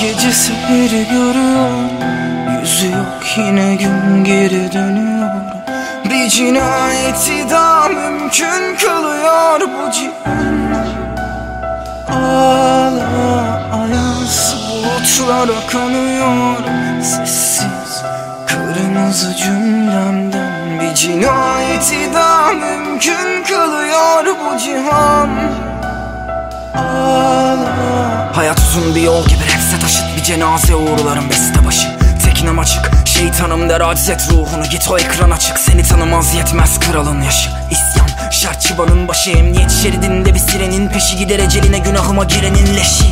gece seferi görüyor Yüzü yok yine gün geri dönüyor. Bir cinayeti daha mümkün kılıyor bu cihan Ağla ayaz bulutlara kanıyor Sessiz kırmızı cümlemden Bir cinayeti daha mümkün kılıyor bu cihan. Ağla. Hayat uzun bir yol gibi taşıt Bir cenaze uğurlarım beste başı. Teknem açık şeytanım der aciz et ruhunu. Git o ekran açık seni tanımaz yetmez kralın yaşı. İsyan şart çıbanın başı Emniyet şeridinde bir sirenin peşi. Gider eceline günahıma girenin leşi.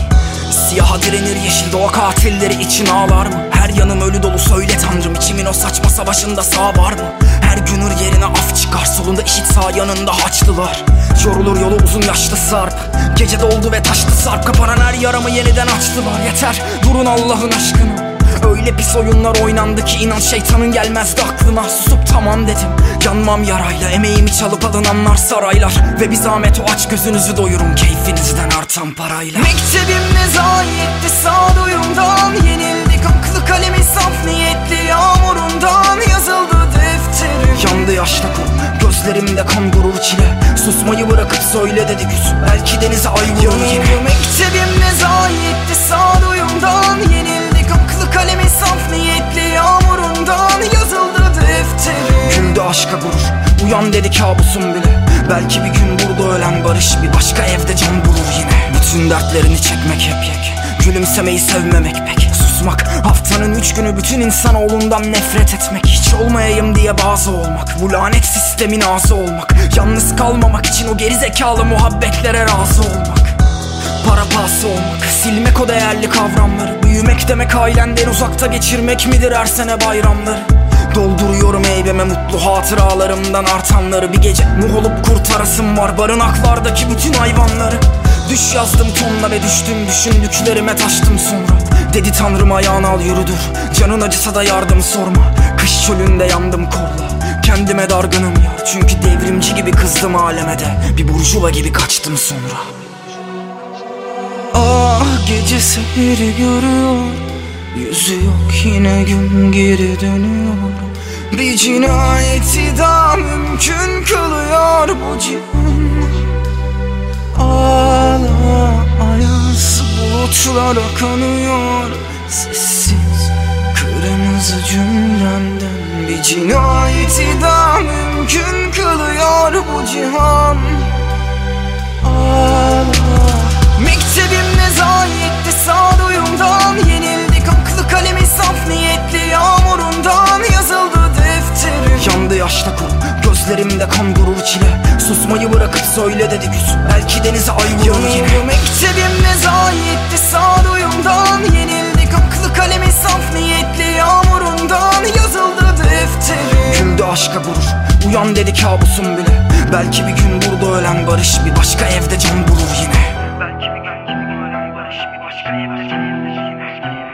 Siyaha direnir yeşil doğa katilleri için ağlar mı? Her yanım ölü dolu söyle tanrım içimin o saçma savaşında sağ var mı? Her günür yerine af çıkar solunda işit sağ yanında haçlılar Yorulur yolu uzun yaşlı sarp. Gece doldu ve taştı sarp. Kapanan her yaramı yeniden açtılar Yeter durun Allah'ın aşkına. Öyle pis oyunlar oynandı ki inan şeytanın gelmezdi aklına. Susup tamam dedim yanmam yarayla. Emeğimi çalıp alınanlar saraylar. Ve bir zahmet o aç gözünüzü doyurun Keyfinizden artan parayla. Mektebim ne zayitti sağduyumdan Yenildik gözlerimde kan gurur çile. Susmayı bırakıp söyle dedi güz Belki denize ay vurur yine Mektebim ne zayitti sağduyumdan. Yenildik aklı kalemi saf niyetli yağmurundan. Yazıldı defterim Güldü aşka gurur. Uyan dedi kabusum bile. Belki bir gün burada ölen barış Bir başka evde can bulur yine. Bütün dertlerini çekmek hep yek. Gülümsemeyi sevmemek pek Susmak haftanın üç günü bütün insanoğlundan nefret etmek. Hiç olmayayım diye bazı olmak. Bu lanet sistemin ağzı olmak. Yalnız kalmamak için o gerizekalı muhabbetlere razı olmak. Para pahası olmak. Silmek o değerli kavramları. Büyümek demek ailenden uzakta geçirmek midir her sene bayramları? Dolduruyorum eybeme mutlu hatıralarımdan artanları. Bir gece muh olup kurtarasım var Barınaklardaki bütün hayvanları. Düş yazdım tonla ve düştüm düşündüklerime taştım sonra Dedi tanrım ayağını al yürüdür. Canın acısa da yardım sorma. Kış çölünde yandım korla Kendime dargınım yar. Çünkü devrimci gibi kızdım aleme Bir burjuva gibi kaçtım sonra. Ah gece seferi görüyor. Yüzü yok yine gün geri dönüyor. Bir cinayeti daha mümkün kılıyor. Bu cihan bulutlara kanıyor Sessiz kırmızı cümlemden Bir cinayeti daha mümkün kılıyor bu cihan. Ağla Mektebim ne zayitti sağduyumdan Yenildik aklı kalemi saf niyetli yağmurundan Yazıldı defterim. Yandı yaşla kum gözlerimde kan bu çile Susmayı bırakıp söyle dedi güz Belki denize ay vurur. Yine Yanıldım ekşedim ne zayitti sağduyumdan Yenildik. Aklı kalemi saf niyetli yağmurundan Yazıldı defteri. Güldü aşka gurur Uyan dedi kabusum bile. Belki bir gün burada ölen barış Bir başka evde can bulur yine. Belki bir gün burada ölen barış Bir başka evde can bulur yine.